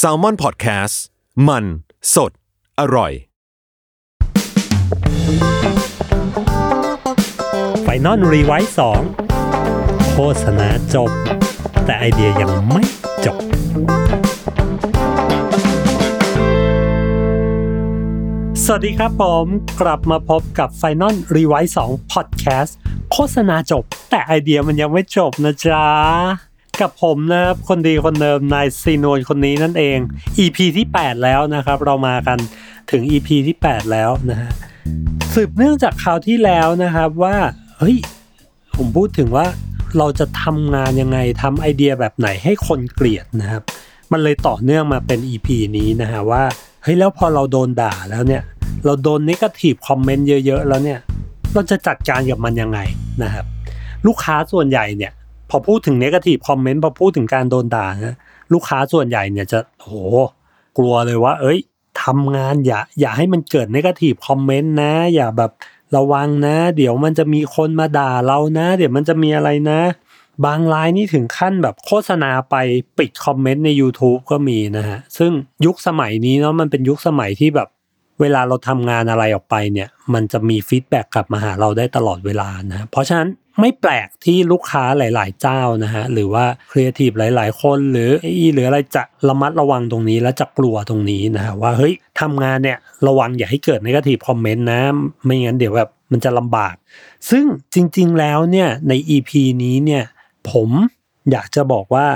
Salmon Podcast มัน สด อร่อย Final Revise สองโฆษณาจบ แต่ไอเดียยังไม่จบ สวัสดีครับผมกลับมาพบกับ Final r e w i s e 2 Podcast โฆษณาจบ แต่ไอเดียมันยังไม่จบนะจ๊ะ กับผมนะครับ คนดีคนเดิมนายซีนวนคนนี้นั่นเอง EP ที่ 8 แล้วนะครับ เรามากันถึง EP ที่ 8 แล้วนะฮะสืบเนื่องจากคราวที่แล้วนะครับว่าเฮ้ยผมพูดถึงว่าเราจะทำงานยังไงทำไอเดียแบบไหนให้คนเกลียดนะครับ มันเลยต่อเนื่องมาเป็น EP นี้นะฮะว่าเฮ้ยแล้วพอเราโดนด่าแล้วเนี่ย เราโดนนิเกทีฟคอมเมนต์เยอะๆแล้วเนี่ย เราจะจัดการกับมันยังไงนะครับ ลูกค้าส่วนใหญ่เนี่ย พอพูดถึงเนกาทีฟคอมเมนต์พอพูดถึงการโดนด่านะลูกค้าส่วนใหญ่เนี่ยจะโหกลัวเลยว่า เอ้ยทำงานอย่า อย่าให้มันเกิดเนกาทีฟคอมเมนต์นะ อย่าแบบระวังนะ เดี๋ยวมันจะมีคนมาด่าเรานะ เดี๋ยวมันจะมีอะไรนะ บางรายนี่ถึงขั้นแบบโฆษณาไปปิดคอมเมนต์ใน YouTube ก็มีนะฮะ ซึ่งยุคสมัยนี้เนาะมันเป็นยุคสมัยที่แบบ เวลาเราทำงานอะไรออกไปเนี่ย มันจะมี feedback กลับมาหาเราได้ตลอดเวลานะเพราะฉะนั้นไม่แปลกที่ลูกค้าหลาย ๆ เจ้านะฮะหรือว่าครีเอทีฟหลาย ๆ คน หรือเอ้อหรืออะไรจะระมัดระวังตรงนี้และจะกลัวตรงนี้นะฮะว่าเฮ้ยทำงานเนี่ยระวังอย่าให้เกิด negative comment นะ ไม่งั้นเดี๋ยวแบบมันจะลำบาก ซึ่งจริง ๆ แล้วเนี่ยใน EP นี้เนี่ยผมอยากจะบอกว่า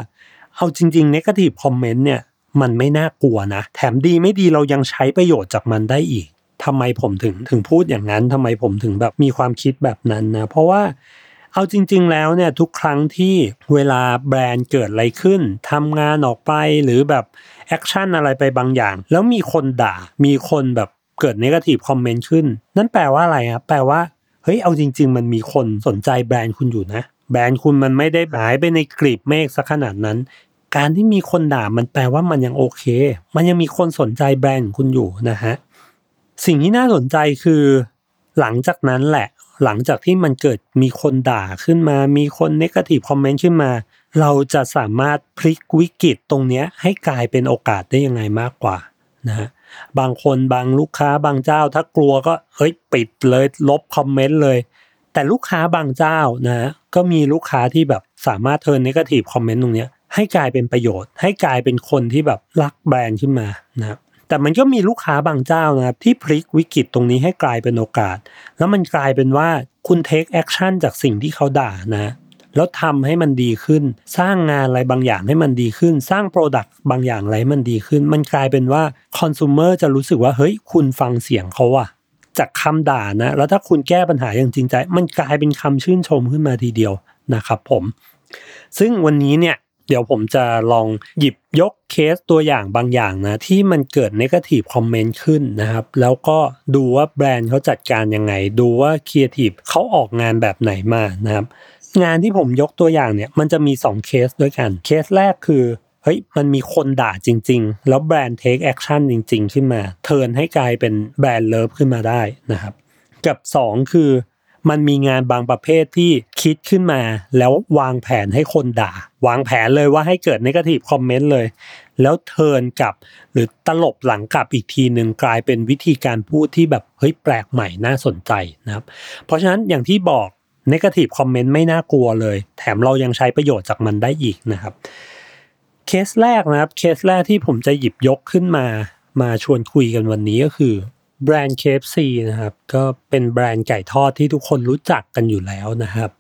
เอาจริงๆ negative comment เนี่ย มันไม่น่ากลัวนะ แถมดีไม่ดีเรายังใช้ประโยชน์จากมันได้อีกทำไมผมถึงถึงพูดอย่างนั้นทำไมผมถึงแบบมีความคิดแบบนั้นนะเพราะว่าเอาจริง ๆ แล้วเนี่ยทุกครั้งที่เวลาแบรนด์เกิดอะไรขึ้นทำงานออกไปหรือแบบ action อะไรไปบางอย่าง แล้วมีคนด่ามีคนแบบเกิด negative comment ขึ้น นั่นแปลว่าอะไรครับแปลว่าเฮ้ยเอาจริง ๆ มันมีคนสนใจแบรนด์คุณอยู่นะ แบรนด์คุณมันไม่ได้หายไปในกลีบเมฆสักขนาดนั้น การที่มีคนด่ามันแปลว่ามันยังโอเค มันยังมีคนสนใจแบรนด์คุณอยู่นะฮะ สิ่งที่น่าสนใจคือ หลังจากนั้นแหละ หลังจากที่มันเกิดมีคนด่าขึ้นมา มีคนเนกาทีฟคอมเมนต์ขึ้นมา เราจะสามารถพลิกวิกฤตตรงนี้ให้กลายเป็นโอกาสได้ยังไงมากกว่านะฮะบางคนบางลูกค้าบางเจ้า ถ้ากลัวก็เฮ้ยปิดเลยลบคอมเมนต์เลย แต่ลูกค้าบางเจ้านะก็มีลูกค้าที่แบบสามารถเทิร์นนกาทีฟคอมเมนต์ตรงนี้ ให้กลายเป็นประโยชน์ ให้กลายเป็นคนที่แบบรักแบรนด์ขึ้นมานะแต่มันก็มีลูกค้าบางเจ้านะครับที่พลิกวิกฤตตรงนี้ให้กลายเป็นโอกาส แล้วมันกลายเป็นว่าคุณ take action จากสิ่งที่เขาด่านะแล้วทำให้มันดีขึ้น สร้างงานอะไรบางอย่างให้มันดีขึ้น สร้าง product บางอย่างอะไรมันดีขึ้น มันกลายเป็นว่าคอน sumer จะรู้สึกว่าเฮ้ยคุณฟังเสียงเขาอะจากคำด่านะ แล้วถ้าคุณแก้ปัญหาอย่างจริงใจ มันกลายเป็นคำชื่นชมขึ้นมาทีเดียวนะครับผม ซึ่งวันนี้เนี่ย เดี๋ยวผมจะลองหยิบยกเคสตัวอย่างบางอย่างนะ ที่มันเกิด negative comment ขึ้นนะครับ แล้วก็ดูว่าแบรนด์เขาจัดการยังไง ดูว่าครีเอทีฟเขาออกงานแบบไหนมานะครับ งานที่ผมยกตัวอย่างเนี่ย มันจะมี 2 เคสด้วยกัน เคสแรกคือเฮ้ยมันมีคนด่าจริง ๆ แล้วแบรนด์ take action จริง ๆ ขึ้นมา turn ให้กลายเป็น brand love ขึ้นมาได้นะครับ กับ 2 คือ มันมีงานบางประเภทที่คิดขึ้นมาแล้ววางแผนให้คนด่า วางแผนเลยว่าให้เกิด negative comment เลย แล้ว turn กลับ หรือตลบหลังกลับอีกทีหนึ่งกลายเป็นวิธีการพูดที่แบบเฮ้ยแปลกใหม่น่าสนใจนะครับ เพราะฉะนั้นอย่างที่บอก negative comment ไม่น่ากลัวเลย แถมเรายังใช้ประโยชน์จากมันได้อีกนะครับ เคสแรกนะครับ เคสแรกที่ผมจะหยิบยกขึ้นมา มาชวนคุยกันวันนี้ก็คือ แบรนด์ KFC นะครับ ก็เป็นแบรนด์ไก่ทอดที่ทุกคนรู้จักกันอยู่แล้วนะครับ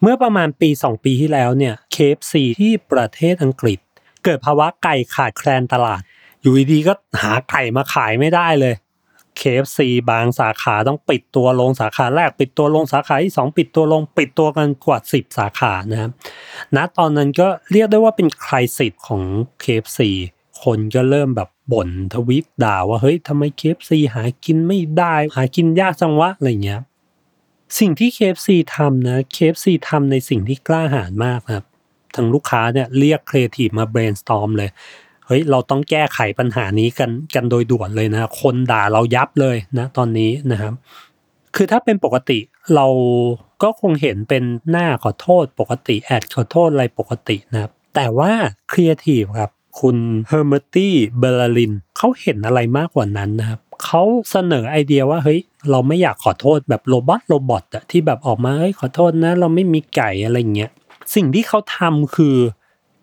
เมื่อประมาณปี 2 ปีที่แล้วเนี่ย KFC ที่ประเทศอังกฤษ เกิดภาวะไก่ขาดแคลนตลาด อยู่ดีๆก็หาไก่มาขายไม่ได้เลย KFC บางสาขาต้องปิดตัวลงสาขาแรกปิดตัวลงสาขาที่ 2 ปิดตัวลงปิดตัวกันกว่า 10 สาขานะครับณตอนนั้นก็เรียกได้ว่าเป็นคลายสิทธิ์ของ KFC คนก็เริ่มแบบบ่นทวิตด่าว่าเฮ้ยทำไม KFC หากินไม่ได้ หากินยากจังวะอะไรเงี้ยสิ่งที่ KFC ทำนะ KFC ทำในสิ่งที่กล้าหาญมากครับทางลูกค้าเนี่ยเรียกครีเอทีฟมา brainstorm เลยเฮ้ยเราต้องแก้ไขปัญหานี้กันกันโดยด่วนเลยนะ คนด่าเรายับเลยนะตอนนี้นะครับคือถ้าเป็นปกติเราก็คงเห็นเป็นหน้าขอโทษปกติ ad ขอโทษอะไรปกตินะครับแต่ว่าครีเอทีฟครับ คุณ Hermeti Balarin เขาเห็นอะไรมากกว่านั้นนะครับเขาเสนอไอเดียว่าเฮ้ยเราไม่อยากขอโทษแบบ robot robot อะที่แบบออกมาเฮ้ยขอโทษนะ เราไม่มีไก่อะไรเงี้ยสิ่งที่เขาทำคือ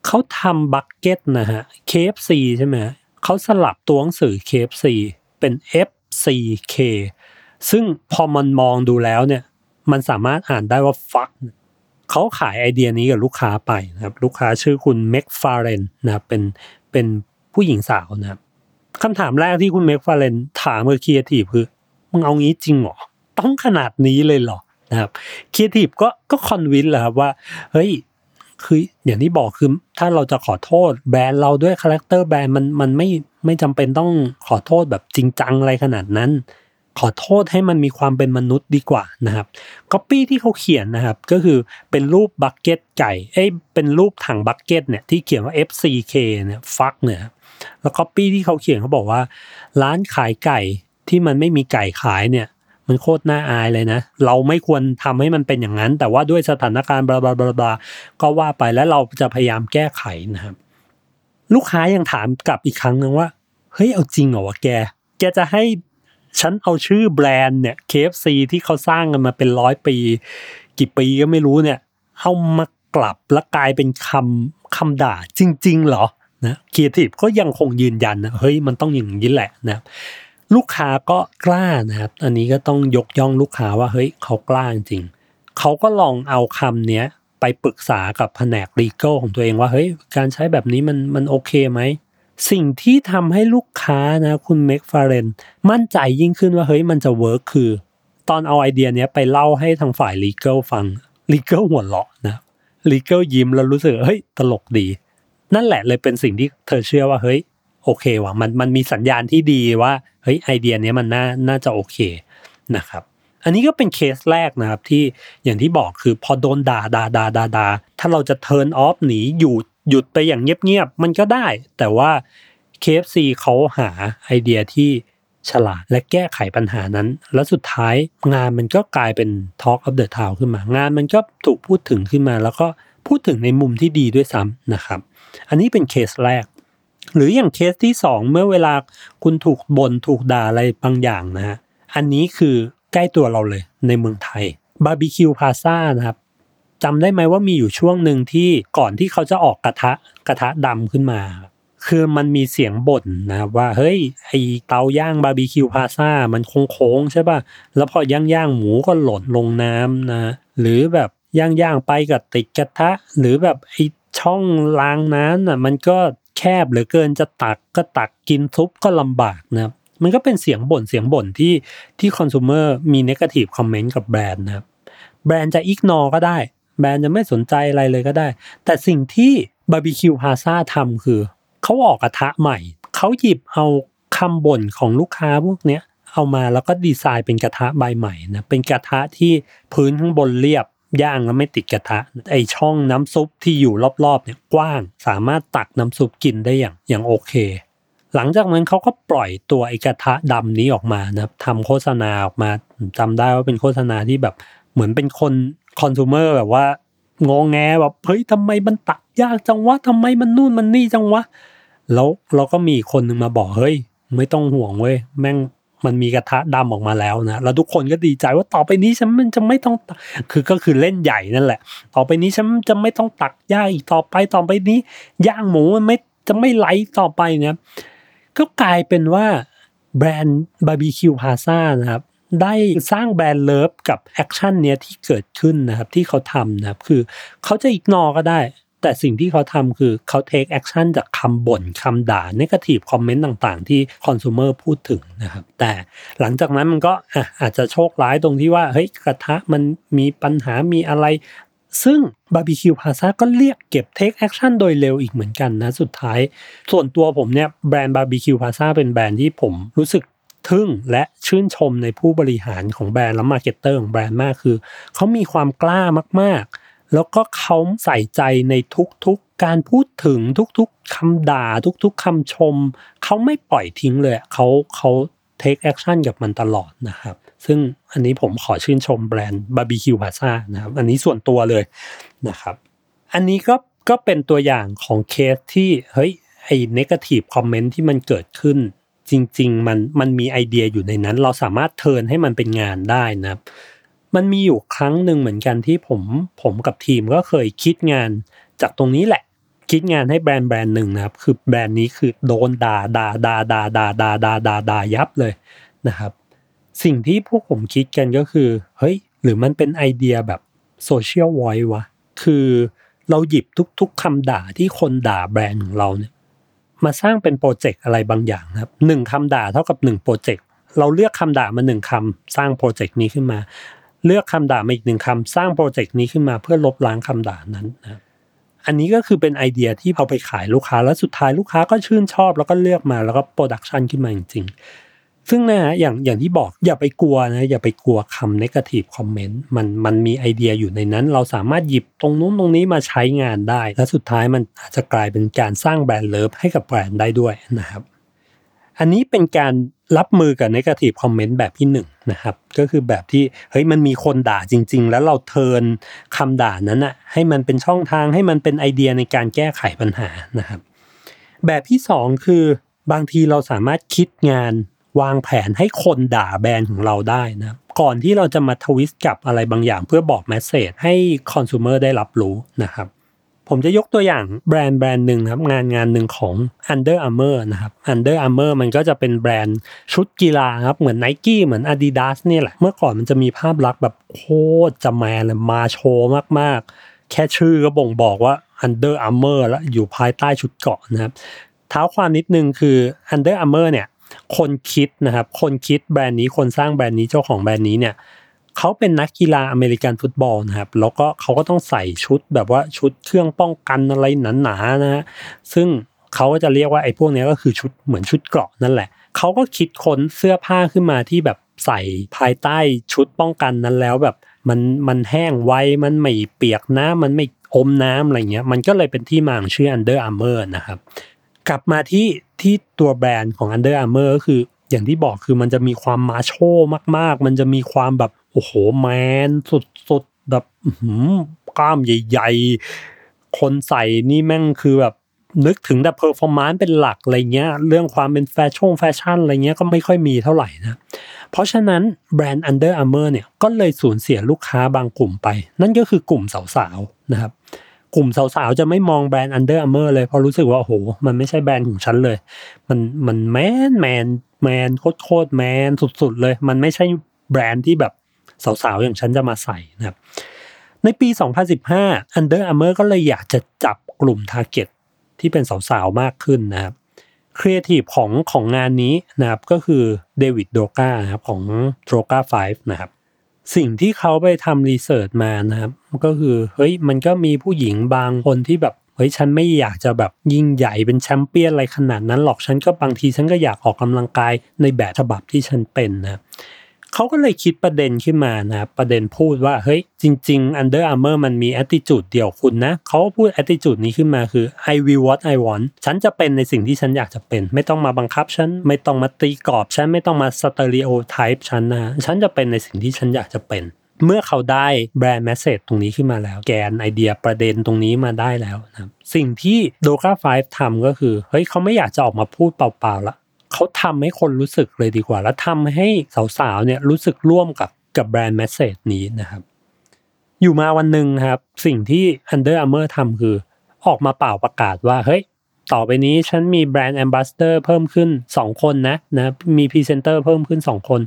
เขาทำ bucket นะฮะ KFC ใช่ไหมเขาสลับตัวหนังสือ KFC เป็น FCK ซึ่งพอมันมองดูแล้วเนี่ย มันสามารถอ่านได้ว่า fuck เขาขายไอเดียนี้กับลูกค้าไปนะครับ ลูกค้าชื่อคุณ Meg Farren นะครับเป็นเป็นผู้หญิงสาวนะครับคำถามแรกที่คุณ Meg Farren ถามกับครีเอทีฟคือมึงเอางี้จริงหรอ ต้องขนาดนี้เลยเหรอนะครับครีเอทีฟก็ก็ convince แหละครับว่าเฮ้ยคืออย่างที่บอกคือถ้าเราจะขอโทษแบรนด์เราด้วย character แบรนด์มันมันไม่ไม่จำเป็นต้องขอโทษแบบจริงจังอะไรขนาดนั้น ขอโทษให้มันมีความเป็นมนุษย์ดีกว่านะครับก๊อปปี้ที่เขาเขียนนะครับก็คือเป็นรูป bucket ไก่เอ้เป็นรูปถัง bucket เนี่ยที่เขียนว่า FCK เนี่ย fuck เนี่ยแล้วก๊อปปี้ที่เขาเขียนเขาบอกว่า ร้านขายไก่ที่มันไม่มีไก่ขายเนี่ยมันโคตรน่าอายเลยนะ เราไม่ควรทำให้มันเป็นอย่างนั้น แต่ว่าด้วยสถานการณ์ blah blah blah blah ก็ว่าไปแล้วเราจะพยายามแก้ไขนะครับ ลูกค้ายังถามกลับอีกครั้งนึงว่า เฮ้ยเอาจริงเหรอวะแก แกจะให้ ฉันเอาชื่อแบรนด์เนี่ย KFC ที่เขาสร้างกันมาเป็นร้อยปี กี่ปีก็ไม่รู้เนี่ย เอามากลับแล้วกลายเป็นคำคำด่าจริง ๆ เหรอนะครีเอทีฟก็ยังคงยืนยันนะเฮ้ยมันต้องอย่างนี้แหละนะลูกค้าก็กล้านะครับ อันนี้ก็ต้องยกย่องลูกค้าว่าเฮ้ยเขากล้าจริงเขาก็ลองเอาคำเนี้ยไปปรึกษากับแผนก legal ของตัวเองว่าเฮ้ยการใช้แบบนี้มันมันโอเคไหม สิ่งที่ทำให้ลูกค้านะคุณ Meg Farren มั่นใจยิ่งขึ้นว่าเฮ้ยมันจะ work คือ ตอนเอาไอเดียเนี้ยไปเล่าให้ทางฝ่าย legal ฟัง legal หัวเราะนะ legal ยิ้มแล้วรู้สึกเฮ้ยตลกดี นั่นแหละเลยเป็นสิ่งที่เธอเชื่อว่าเฮ้ยโอเคว่ะมันมันมีสัญญาณที่ดีว่าเฮ้ยไอเดียเนี้ยมันน่าน่าจะโอเคนะครับอันนี้ก็เป็นเคสแรกนะครับที่อย่างที่บอกคือพอโดนด่าด่าด่าด่าด่าถ้าเราจะ turn off หนีอยู่ หยุดไปอย่างเงียบๆมันก็ได้ แต่ว่า KFC เขาหาไอเดียที่ฉลาดและแก้ไขปัญหานั้น แล้วสุดท้ายงานมันก็กลายเป็น Talk of the Town ขึ้นมา งานมันก็ถูกพูดถึงขึ้นมา แล้วก็พูดถึงในมุมที่ดีด้วยซ้ำนะครับ อันนี้เป็นเคสแรก หรืออย่างเคสที่สองเมื่อเวลาคุณถูกบ่นถูกด่าอะไรบางอย่างนะฮะอันนี้คือใกล้ตัวเราเลยในเมืองไทยบาร์บีคิวพลาซ่านะครับ จำได้ไหมว่ามีอยู่ช่วงหนึ่งที่ก่อนที่เขาจะออกกระทะกระทะดำขึ้นมา คือมันมีเสียงบ่นนะครับว่าเฮ้ยไอเตาย่างบาร์บีคิวพลาซ่ามันโค้งๆใช่ป่ะแล้วพอย่างย่างหมูก็หล่นลงน้ำนะหรือแบบย่างย่างไปกับติดกระทะ หรือแบบไอ้ช่องรางน้ำน่ะมันก็แคบเหลือเกินจะตักก็ตักกินซุปก็ลำบากนะครับมันก็เป็นเสียงบ่นเสียงบ่นที่ที่คอน sumer มีน a t i v e คอมเมนต์กับแบรนด์นะครับแบรนด์จะ ignore ก็ได้ แบรนด์จะไม่สนใจอะไรเลยก็ได้ แต่สิ่งที่บาร์บีคิวพลาซ่าทำคือ เขาออกกระทะใหม่ เขาหยิบเอาคำบ่นของลูกค้าพวกเนี้ยเอามาแล้วก็ดีไซน์เป็นกระทะใบใหม่นะ เป็นกระทะที่พื้นข้างบนเรียบย่างแล้วไม่ติดกระทะ ไอช่องน้ำซุปที่อยู่รอบๆเนี่ยกว้าง สามารถตักน้ำซุปกินได้อย่างอย่างโอเค หลังจากนั้นเขาก็ปล่อยตัวไอกระทะดำนี้ออกมานะทำโฆษณาออกมาจำได้ว่าเป็นโฆษณาที่แบบเหมือนเป็นคน คอน sumer แบบว่างงแงแบบเฮ้ยทำไมมันตักยากจังวะทำไมมันนู่นมันนี่จังวะ แล้วเราก็มีคนหนึ่งมาบอกเฮ้ย ไม่ต้องห่วงเว้ยแม่งมันมีกระทะดำออกมาแล้วนะแล้วทุกคนก็ดีใจว่าต่อไปนี้ฉันมันจะไม่ต้องคือก็คือเล่นใหญ่นั่นแหละ ต่อไปนี้ฉันจะไม่ต้องตักย่างอีกต่อไปต่อไปนี้ย่างหมูมันไม่จะไม่ไหลต่อไปเนี่ยก็กลายเป็นว่าแบรนด์บาร์บีคิวพลาซ่านะครับ ได้สร้าง brand love กับ action เนี้ยที่เกิดขึ้นนะครับที่เขาทำนะครับคือเขาจะ ignore ก็ได้ แต่สิ่งที่เขาทำคือเขา take action จากคำบ่นคำด่า negative comment ต่างๆ ที่ consumer พูดถึงนะครับ แต่หลังจากนั้นมันก็อะอาจจะโชคร้ายตรงที่ว่าเฮ้ยกระทะมันมีปัญหามีอะไรซึ่งบาร์บีคิวพลาซ่าก็เรียกเก็บ take action โดยเร็วอีกเหมือนกันนะ สุดท้าย ส่วนตัวผมเนี่ยแบรนด์บาร์บีคิวพลาซ่าเป็นแบรนด์ที่ผมรู้สึก ทึ่งและชื่นชมในผู้บริหารของแบรนด์และ marketer ของแบรนด์มากคือ เขามีความกล้ามากๆ แล้วก็เขาใส่ใจในทุกๆการพูดถึงทุกๆคำด่าทุกๆคำชม เขาไม่ปล่อยทิ้งเลยเขาเขา take action กับมันตลอดนะครับ ซึ่งอันนี้ผมขอชื่นชมแบรนด์บาร์บีคิวพลาซ่านะครับ อันนี้ส่วนตัวเลยนะครับ อันนี้ก็ก็เป็นตัวอย่างของเคสที่เฮ้ยไอ้ไอ้ negative comment ที่มันเกิดขึ้น จริง ๆ มันมันมีไอเดียอยู่ในนั้น เราสามารถ turn ให้มันเป็นงานได้นะครับมันมีอยู่ครั้งหนึ่งเหมือนกันที่ผมผมกับทีมก็เคยคิดงานจากตรงนี้แหละ คิดงานให้แบรนด์แบรนด์หนึ่งนะครับ คือแบรนด์นี้คือโดนด่าด่าด่าด่าด่าด่าด่าด่าด่ายับเลยนะครับ สิ่งที่พวกผมคิดกันก็คือเฮ้ยหรือมันเป็นไอเดียแบบโซเชียลไววะคือเราหยิบทุก ๆคำด่าที่คนด่าแบรนด์ของเราเนี่ย มาสร้างเป็นโปรเจกต์อะไรบางอย่างครับหนึ่งคำด่าเท่ากับหนึ่งโปรเจกต์เราเลือกคำด่ามาหนึ่งคำสร้างโปรเจกต์นี้ขึ้นมา เลือกคำด่ามาอีกหนึ่งคำสร้างโปรเจกต์นี้ขึ้นมาเพื่อลบล้างคำด่านั้นนะอันนี้ก็คือเป็นไอเดียที่เอาไปขายลูกค้าแล้วสุดท้ายลูกค้าก็ชื่นชอบ แล้วก็เลือกมาแล้วก็ production ขึ้นมาจริงๆ ซึ่งนะฮะอย่างอย่างที่บอกอย่าไปกลัวนะอย่าไปกลัวคำ negative comment มันมันมีไอเดียอยู่ในนั้น เราสามารถหยิบตรงนู้นตรงนี้มาใช้งานได้ และสุดท้ายมันอาจจะกลายเป็นการสร้าง brand love ให้กับแบรนด์ได้ด้วยนะครับ อันนี้เป็นการรับมือกับ negative comment แบบที่หนึ่งนะครับก็คือแบบที่เฮ้ยมันมีคนด่าจริง ๆ แล้วเรา turn คำด่านั้นอะให้มันเป็นช่องทางให้มันเป็นไอเดียในการแก้ไขปัญหานะครับ แบบที่สองคือบางทีเราสามารถคิดงาน วางแผนให้คนด่าแบรนด์ของเราได้นะก่อนที่เราจะมา twist กับอะไรบางอย่าง เพื่อบอก message ให้ consumer ได้รับรู้นะครับผมจะยกตัวอย่างแบรนด์แบรนด์หนึ่งครับงานงานหนึ่งของ Under Armour นะครับ Under Armour มันก็จะเป็นแบรนด์ชุดกีฬาครับเหมือน n i กี้เหมือน Adidas นี่แหละ เมื่อก่อนมันจะมีภาพลักษณ์แบบโคตรจะแมนเลยมาโชว์มากๆ แค่ชื่อก็บ่งบอกว่า Under Armour แล้วอยู่ภายใต้ชุดเกาะนะครับ เท้าความนิดนึงคือ Under Armour เนี่ย คนคิดนะครับ คนคิดแบรนด์นี้คนสร้างแบรนด์นี้เจ้าของแบรนด์นี้เนี่ยเขาเป็นนักกีฬาอเมริกันฟุตบอลนะครับแล้วก็เขาก็ต้องใส่ชุดแบบว่าชุดเครื่องป้องกันอะไรหนาๆนะฮะซึ่งเขาก็จะเรียกว่าไอ้พวกนี้ก็คือชุดเหมือนชุดเกราะนั่นแหละเขาก็คิดค้นเสื้อผ้าขึ้นมาที่แบบใส่ภายใต้ชุดป้องกันนั้นแล้วแบบมันมันแห้งไวมันไม่เปียกน้ำมันไม่อมน้ำอะไรเงี้ยมันก็เลยเป็นที่มาของชื่อ Under Armour นะครับ กลับมาที่ที่ตัวแบรนด์ของ Under Armour ก็คืออย่างที่บอกคือมันจะมีความมาโชมาก ๆ มันจะมีความแบบโอ้โหแมนสุดๆแบบกล้ามใหญ่ ๆ คนใส่นี่แม่งคือแบบนึกถึงแต่ performance เป็นหลักอะไรเงี้ย เรื่องความเป็นแฟชั่นแฟชั่นอะไรเงี้ยก็ไม่ค่อยมีเท่าไหร่นะ เพราะฉะนั้นแบรนด์ Under Armour เนี่ยก็เลยสูญเสียลูกค้าบางกลุ่มไป นั่นก็คือกลุ่มสาวๆนะครับ กลุ่มสาวๆ จะไม่มองแบรนด์ Under Armour เลยเพราะรู้สึกว่าโอ้โห มันไม่ใช่แบรนด์ของฉันเลย มันมันแมนแมนแมนโคตรโคตรแมนสุดๆเลย มันไม่ใช่แบรนด์ที่แบบสาวๆ อย่างฉันจะมาใส่นะครับ ในปี 2015 Under Armour ก็เลยอยากจะจับกลุ่ม Target ที่เป็นสาวๆ มากขึ้นนะครับครีเอทีฟของของงานนี้นะครับก็คือ David Droga ครับของ Droga5นะครับ สิ่งที่เขาไปทำ research มานะครับ ก็คือเฮ้ยมันก็มีผู้หญิงบางคนที่แบบเฮ้ยฉันไม่อยากจะแบบยิ่งใหญ่เป็นแชมเปี้ยนอะไรขนาดนั้นหรอกฉันก็บางทีฉันก็อยากออกกำลังกายในแบบฉบับที่ฉันเป็นนะ เขาก็เลยคิดประเด็นขึ้นมานะประเด็นพูดว่าเฮ้ยจริง ๆ Under Armour มันมี attitude เดียวคุณนะเขาพูด attitude นี้ขึ้นมาคือ I will what I want ฉันจะเป็นในสิ่งที่ฉันอยากจะเป็น ไม่ต้องมาบังคับฉัน ไม่ต้องมาตีกรอบฉัน ไม่ต้องมา stereotype ฉันนะฉันจะเป็นในสิ่งที่ฉันอยากจะเป็นเมื่อเขาได้แบรนด์แมสเซจตรงนี้ขึ้นมาแล้ว แกนไอเดียประเด็นตรงนี้มาได้แล้วนะสิ่งที่โดกา5ทำก็คือ เฮ้ยเขาไม่อยากจะออกมาพูดเปล่าๆละ เขาทำให้คนรู้สึกเลยดีกว่า แล้วทำให้สาวๆเนี่ยรู้สึกร่วมกับกับ brand message นี้นะครับ อยู่มาวันหนึ่งครับ สิ่งที่ Under Armour ทำคือ ออกมาป่าวประกาศว่าเฮ้ยต่อไปนี้ฉันมี brand ambassador เพิ่มขึ้น 2 คนนะนะมีพรีเซนเตอร์เพิ่มขึ้น 2 คน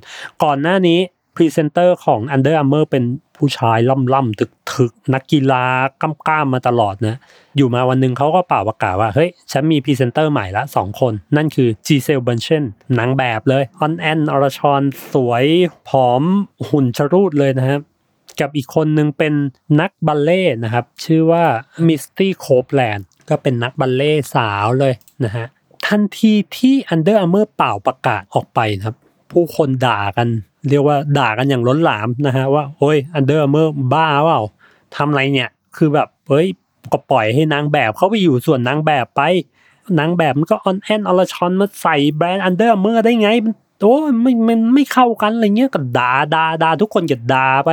ก่อนหน้านี้ พรีเซนเตอร์ของ Under Armour เป็นผู้ชายล่ำๆถึกๆ นักกีฬากล้ามๆมาตลอดนะ อยู่มาวันหนึ่งเขาก็ป่าวประกาศว่า เฮ้ย ฉันมีพรีเซนเตอร์ใหม่ละสองคน นั่นคือ Gisele Bündchen นางแบบเลยอ้อนแอ้นอรชรสวยผอมหุ่นชรูดเลยนะครับกับอีกคนหนึ่งเป็นนักบัลเลต์นะครับ ชื่อว่า Misty Copeland ก็เป็นนักบัลเลต์สาวเลยนะฮะทันทีที่ Under Armour ป่าวประกาศออกไปครับ ผู้คนด่ากัน เรียกว่าด่ากันอย่างล้นหลามนะฮะว่าโอ้ย Under Armour บ้าเปล่าทำอะไรเนี่ย คือแบบเฮ้ยก็ปล่อยให้นางแบบเขาไปอยู่ส่วนนางแบบไปนางแบบมันก็อ้อนแอ้นอรชรมาใส่แบรนด์ Under Armour ได้ไงมันโอ้ไม่มันไม่เข้ากันอะไรเงี้ยก็ด่าด่าด่าทุกคนก็ด่าไป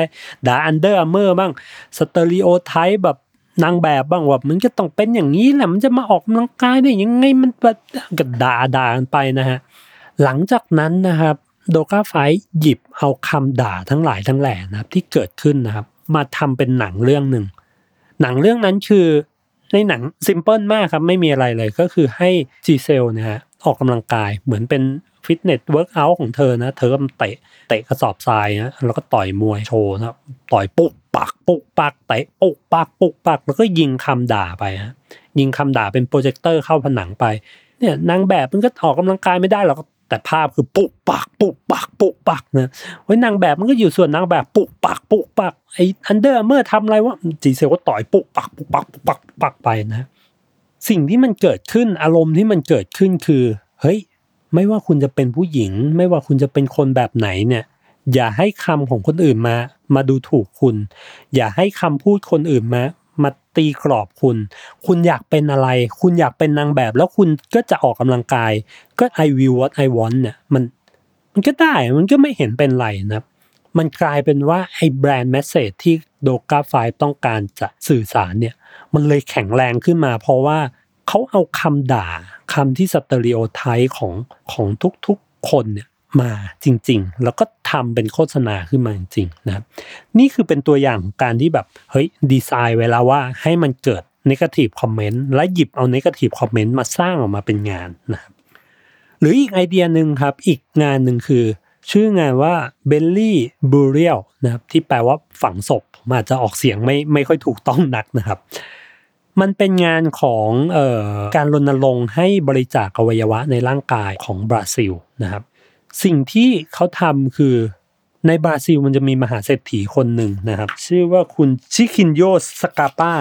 ด่า Under Armour บ้าง stereotype แบบนางแบบบ้างว่ามันก็ต้องเป็นอย่างนี้แหละมันจะมาออกกำลังกายได้ยังไงมันแบบก็ด่าด่ากันไปนะฮะหลังจากนั้นนะครับ โดกาไฟหยิบเอาคำด่าทั้งหลายทั้งแหล่นะครับ ที่เกิดขึ้นนะครับ มาทำเป็นหนังเรื่องหนึ่ง หนังเรื่องนั้นคือในหนัง simple มากครับ ไม่มีอะไรเลยก็คือให้จีเซลนะฮะออกกำลังกายเหมือนเป็นฟิตเนส workout ของเธอนะ เธอก็เตะเตะกระสอบทรายนะแล้วก็ต่อยมวยโชว์นะต่อยปุ๊กปักปุ๊กปักเตะปุ๊กปักปุ๊กปักแล้วก็ยิงคำด่าไปฮะยิงคำด่าเป็นโปรเจคเตอร์เข้าผนังไปเนี่ยนางแบบมันก็ออกกำลังกายไม่ได้หรอก แต่ภาพคือปุกปักปุกปักปุกปักนะไว้นางแบบมันก็อยู่ส่วนนางแบบปุกปักปุกปักไออันเดอร์เมื่อทำอะไรวะจีเซลก็ต่อยปุกปักปุกปักปุกปักปักไปนะ สิ่งที่มันเกิดขึ้นอารมณ์ที่มันเกิดขึ้นคือ เฮ้ย ไม่ว่าคุณจะเป็นผู้หญิง ไม่ว่าคุณจะเป็นคนแบบไหนเนี่ย อย่าให้คำของคนอื่นมา มาดูถูกคุณ อย่าให้คำพูดคนอื่นมา มาตีกรอบคุณ คุณอยากเป็นอะไร คุณอยากเป็นนางแบบ แล้วคุณก็จะออกกำลังกาย ก็ I will what I want เนี่ยมันมันก็ได้มันก็ไม่เห็นเป็นไรนะมันกลายเป็นว่าไอ้ brand message ที่โดกาไฟต้องการจะสื่อสารเนี่ยมันเลยแข็งแรงขึ้นมาเพราะว่าเขาเอาคำด่าคำที่ stereotype ของของทุกๆคนเนี่ย มาจริง ๆ แล้วก็ทำเป็นโฆษณาขึ้นมาจริงๆนะครับนี่คือเป็นตัวอย่างของการที่แบบเฮ้ยดีไซน์ไว้แล้วว่าให้มันเกิดนกาทีฟคอมเมนต์และหยิบเอานกาทีฟคอมเมนต์มาสร้างออกมาเป็นงานนะครับหรืออีกไอเดียหนึ่งครับอีกงานหนึ่งคือ ชื่องานว่า Belly Burial นะครับที่แปลว่าฝังศพผมอาจจะออกเสียงไม่ไม่ค่อยถูกต้องนักนะครับ มันเป็นงานของออการรณรงค์ให้บริจาคอวัยวะในร่างกายของบราซิลนะครับ สิ่งที่เขาทำคือในบราซิลมันจะมีมหาเศรษฐีคนหนึ่งนะครับ ชื่อว่าคุณชิคินโยสกาปา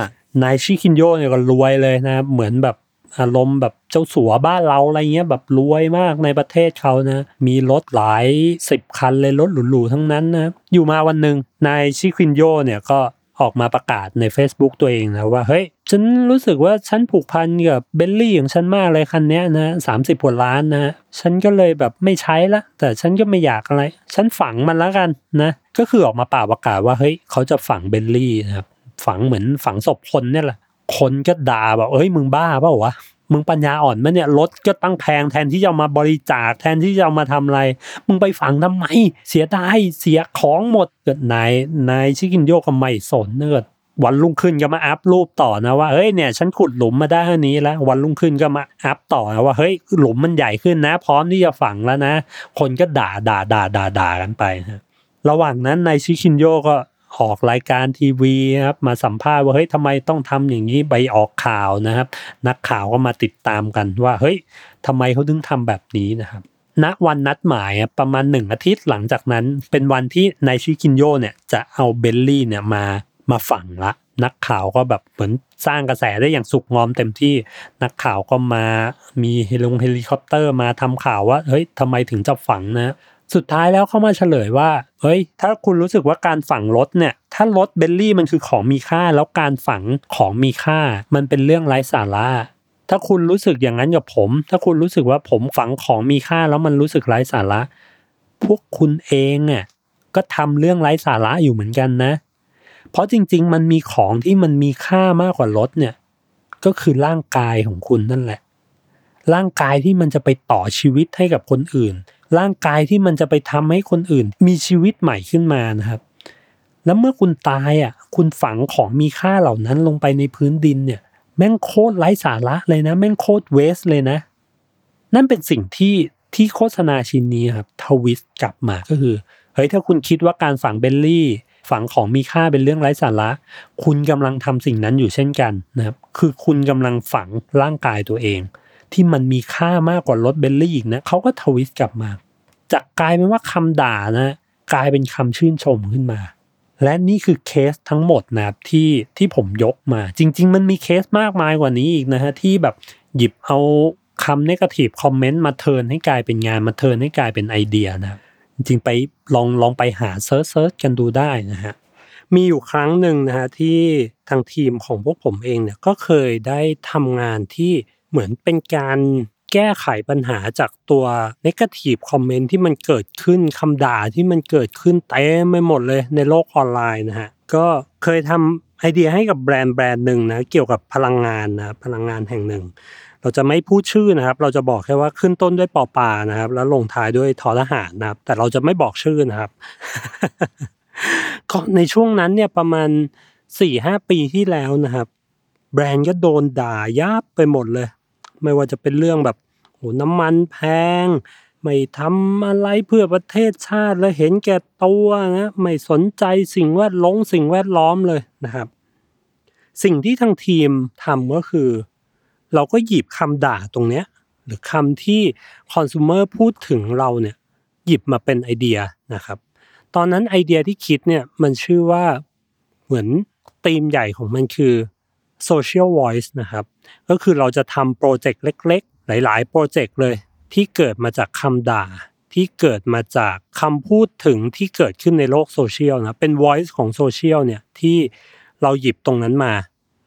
นายชิคินโยเนี่ยก็รวยเลยนะเหมือนแบบอารมณ์แบบเจ้าสัวบ้านเราอะไรเงี้ยแบบรวยมากในประเทศเขานะ มีรถหลายสิบคันเลยรถหรูๆทั้งนั้นนะอยู่มาวันหนึ่งนายชิคินโยเนี่ยก็ ออกมาประกาศใน Facebook ตัวเองนะว่าเฮ้ยฉันรู้สึกว่าฉันผูกพันกับเบลลี่ของฉันมากเลยคันนี้นะสามสิบกว่าล้านนะฉันก็เลยแบบไม่ใช้ละแต่ฉันก็ไม่อยากอะไร ฉันฝังมันแล้วกันนะก็คือออกมาป่าวประกาศว่าเฮ้ยเขาจะฝังเบลลี่นะครับฝังเหมือนฝังศพคนเนี่ยแหละคนก็ด่าแบบเอ้ยมึงบ้าเปล่าวะ มึงปัญญาอ่อนมั้ยเนี่ยรถก็ตั้งแพงแทนที่จะมาบริจาคแทนที่จะมาทำอะไร มึงไปฝังทำไม เสียดายเสียของหมดเลย นายนายชิคินโยก็ไม่สนเลยวันรุ่งขึ้นก็มาอัพรูปต่อนะว่าเฮ้ยเนี่ยฉันขุดหลุมมาได้เท่านี้แล้ว วันรุ่งขึ้นก็มาอัพต่อนะว่าเฮ้ยหลุมมันใหญ่ขึ้นนะ พร้อมที่จะฝังแล้วนะ คนก็ด่าด่าด่าด่าด่ากันไปนะระหว่างนั้นนายชิคินโยก็ ออกรายการทีวีครับมาสัมภาษณ์ว่าเฮ้ยทำไมต้องทำอย่างนี้ไปออกข่าวนะครับ นักข่าวก็มาติดตามกันว่าเฮ้ยทำไมเขาถึงทำแบบนี้นะครับณวันนัดหมายประมาณหนึ่งอาทิตย์หลังจากนั้น เป็นวันที่นายชิคินโยเนี่ยจะเอาเบลลี่เนี่ยมามาฝังละนักข่าวก็แบบเหมือนสร้างกระแสได้อย่างสุกงอมเต็มที่นักข่าวก็มามีเฮลิเฮลิคอปเตอร์มาทำข่าวว่าเฮ้ยทำไมถึงจะฝังนะ สุดท้ายแล้วเขามาเฉลยว่า เฮ้ย ถ้าคุณรู้สึกว่าการฝังรถเนี่ย ถ้ารถเบลลี่มันคือของมีค่า แล้วการฝังของมีค่า มันเป็นเรื่องไร้สาระ ถ้าคุณรู้สึกอย่างนั้นกับผม ถ้าคุณรู้สึกว่าผมฝังของมีค่า แล้วมันรู้สึกไร้สาระ พวกคุณเองอะก็ทำเรื่องไร้สาระอยู่เหมือนกันนะ เพราะจริง ๆ มันมีของที่มันมีค่ามากกว่ารถเนี่ย ก็คือร่างกายของคุณนั่นแหละ ร่างกายที่มันจะไปต่อชีวิตให้กับคนอื่น ร่างกายที่มันจะไปทำให้คนอื่น มีชีวิตใหม่ขึ้นมานะครับ แล้วเมื่อคุณตายอะ คุณฝังของมีค่าเหล่านั้นลงไปในพื้นดินเนี่ย แม่งโคตรไร้สาระเลยนะ แม่งโคตรเวสเลยนะ นั่นเป็นสิ่งที่ที่โฆษณาชิ้นนี้ครับทวิสต์กลับมาก็คือเฮ้ยถ้าคุณคิดว่าการฝังเบลลี่ฝังของมีค่าเป็นเรื่องไร้สาระ คุณกำลังทำสิ่งนั้นอยู่เช่นกันนะครับ คือคุณกำลังฝังร่างกายตัวเอง ที่มันมีค่ามากกว่ารถเบลลี่อีกนะเขาก็ twist กลับมาจากกลายเป็นว่าคำด่านะกลายเป็นคำชื่นชมขึ้นมา และนี่คือเคสทั้งหมดนะครับที่ที่ผมยกมา จริง ๆ มันมีเคสมากมายกว่านี้อีกนะฮะที่แบบหยิบเอาคำ negative comment มา turn ให้กลายเป็นงานมา turn ให้กลายเป็นไอเดียนะจริงไปลองลองไปหา search search กันดูได้นะฮะมีอยู่ครั้งหนึ่งนะฮะที่ทางทีมของพวกผมเองเนี่ยก็เคยได้ทำงานที่ เหมือนเป็นการแก้ไขปัญหาจากตัว negative comment ที่มันเกิดขึ้นคำด่าที่มันเกิดขึ้นเต็มไปหมดเลยในโลกออนไลน์นะฮะ ก็เคยทำไอเดียให้กับแบรนด์แบรนด์หนึ่งนะเกี่ยวกับพลังงานนะพลังงานแห่งหนึ่ง เราจะไม่พูดชื่อนะครับ เราจะบอกแค่ว่าขึ้นต้นด้วยปอปลานะครับ แล้วลงท้ายด้วยทอทหารนะครับ แต่เราจะไม่บอกชื่อนะครับก็ในช่วงนั้นเนี่ยประมาณสี่ห้าปีที่แล้วนะครับ แบรนด์ก็โดนด่ายับไปหมดเลย ไม่ว่าจะเป็นเรื่องแบบโหน้ำมันแพง ไม่ทำอะไรเพื่อประเทศชาติแล้วเห็นแก่ตัวนะไม่สนใจสิ่งแวดล้อมสิ่งแวดล้อมเลยนะครับ สิ่งที่ทางทีมทำก็คือ เราก็หยิบคำด่าตรงเนี้ยหรือคำที่คอน sumer พูดถึงเราเนี่ยหยิบมาเป็นไอเดียนะครับ ตอนนั้นไอเดียที่คิดเนี่ยมันชื่อว่าเหมือนธีมใหญ่ของมันคือ social voice นะครับ ก็คือเราจะทำโปรเจกต์เล็ก ๆ หลาย ๆ โปรเจกต์เลย ที่เกิดมาจากคำด่า ที่เกิดมาจากคำพูดถึงที่เกิดขึ้นในโลกโซเชียลนะเป็น voice ของโซเชียลเนี่ยที่เราหยิบตรงนั้นมา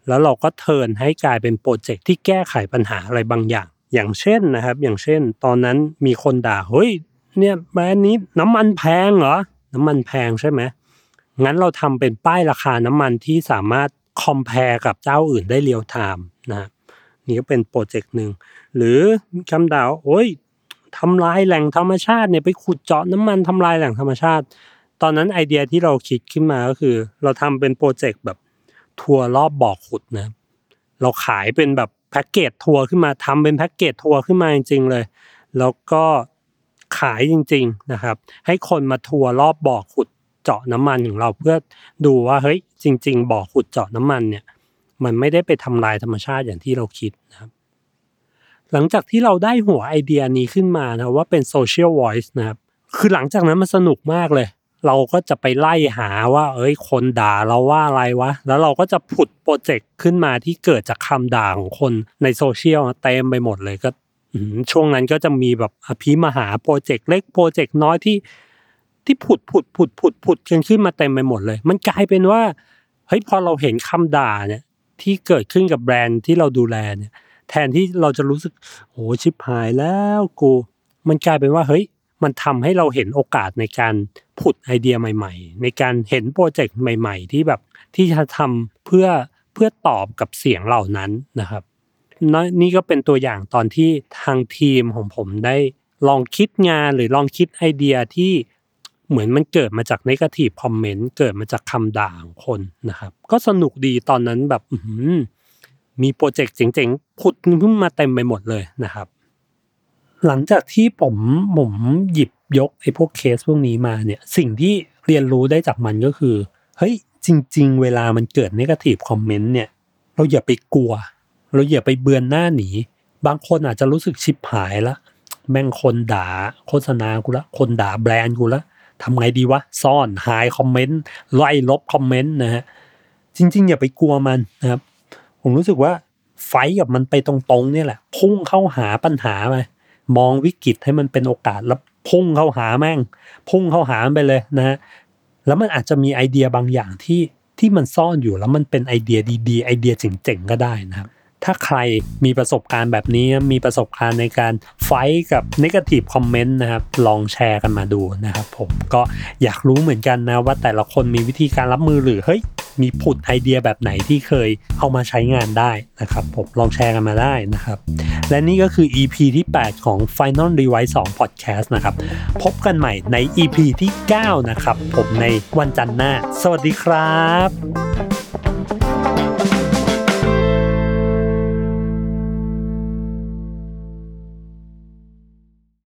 แล้วเราก็ turn ให้กลายเป็นโปรเจกต์ที่แก้ไขปัญหาอะไรบางอย่าง อย่างเช่นนะครับ อย่างเช่น ตอนนั้นมีคนด่าเฮ้ยเนี่ยแบรนด์นี้น้ำมันแพงเหรอน้ำมันแพงใช่ไหมงั้นเราทำเป็นป้ายราคาน้ำมันที่สามารถ compare กับเจ้าอื่นได้ real time นะนี่ก็เป็นโปรเจกต์หนึ่ง หรือคำด่าโอ้ยทำลายแหล่งธรรมชาติเนี่ยไปขุดเจาะน้ำมันทำลายแหล่งธรรมชาติ ตอนนั้นไอเดียที่เราคิดขึ้นมาก็คือ เราทำเป็นโปรเจกต์แบบทัวร์รอบบ่อขุดนะเราขายเป็นแบบแพ็กเกจทัวร์ขึ้นมาทำเป็นแพ็กเกจทัวร์ขึ้นมาจริงๆเลย แล้วก็ขายจริง ๆนะครับ ให้คนมาทัวร์รอบบ่อขุด เจาะน้ำมันของเราเพื่อดูว่าเฮ้ยจริง ๆ บ่อขุดเจาะน้ำมันเนี่ยมันไม่ได้ไปทำลายธรรมชาติอย่างที่เราคิดนะครับ หลังจากที่เราได้หัวไอเดียนี้ขึ้นมานะว่าเป็นโซเชียล voice นะครับ คือหลังจากนั้นมันสนุกมากเลย เราก็จะไปไล่หาว่า เอ้ย คนด่าเราว่าอะไรวะ แล้วเราก็จะผุดโปรเจกต์ขึ้นมาที่เกิดจากคำด่าของคนในโซเชียลเต็มไปหมดเลยก็ช่วงนั้นก็จะมีแบบอภิมหาโปรเจกต์เล็กโปรเจกต์น้อยที่ ที่ผุดผุดผุดผุดผุดกันขึ้นมาเต็มไปหมดเลย มันกลายเป็นว่าเฮ้ยพอเราเห็นคำด่าเนี่ยที่เกิดขึ้นกับแบรนด์ที่เราดูแลเนี่ยแทนที่เราจะรู้สึกโอ้ชิบหายแล้วกู มันกลายเป็นว่าเฮ้ยมันทำให้เราเห็นโอกาสในการผุดไอเดียใหม่ ๆ ในการเห็นโปรเจกต์ใหม่ ๆ ที่แบบที่จะทำเพื่อเพื่อตอบกับเสียงเหล่านั้นนะครับนี่ก็เป็นตัวอย่างตอนที่ทางทีมของผมได้ลองคิดงานหรือลองคิดไอเดียที่ เหมือนมันเกิดมาจาก negative comment เกิดมาจากคำด่าของคนนะครับ ก็สนุกดีตอนนั้นแบบมีโปรเจกต์เจ๋งๆผุดขึ้นมาเต็มไปหมดเลยนะครับ หลังจากที่ผมผมหยิบยกไอ้พวกเคสพวกนี้มาเนี่ย สิ่งที่เรียนรู้ได้จากมันก็คือเฮ้ยจริง ๆ เวลามันเกิด negative comment เนี่ย เราอย่าไปกลัว เราอย่าไปเบือนหน้าหนี บางคนอาจจะรู้สึกชิบหายละแม่งคนด่าโฆษณากูละ คนด่าแบรนด์กูละ ทำไงดีวะ ซ่อนหายคอมเมนต์ไล่ลบคอมเมนต์นะฮะจริง ๆ อย่าไปกลัวมันนะครับ ผมรู้สึกว่าไฟกับมันไปตรงๆเนี่ยแหละ พุ่งเข้าหาปัญหาไปมองวิกฤตให้มันเป็นโอกาสแล้วพุ่งเข้าหาแม่ง พุ่งเข้าหาไปเลยนะฮะแล้วมันอาจจะมีไอเดียบางอย่างที่ที่มันซ่อนอยู่แล้วมันเป็นไอเดียดีๆ ไอเดียเจ๋งๆก็ได้นะครับ ถ้าใครมีประสบการณ์แบบนี้มีประสบการณ์ในการไฟกับนกาทีฟคอมเมนต์นะครับ ลองแชร์กันมาดูนะครับผมก็อยากรู้เหมือนกันนะว่าแต่ละคนมีวิธีการรับมือหรือเฮ้ยมีผุดไอเดียแบบไหนที่เคยเอามาใช้งานได้นะครับผมลองแชร์กันมาได้นะครับ และนี่ก็คือ EP ที่ 8 ของ Final Rewise 2 Podcast นะครับ พบกันใหม่ใน EP ที่ 9 นะครับ ผมในวันจันทร์หน้า สวัสดีครับ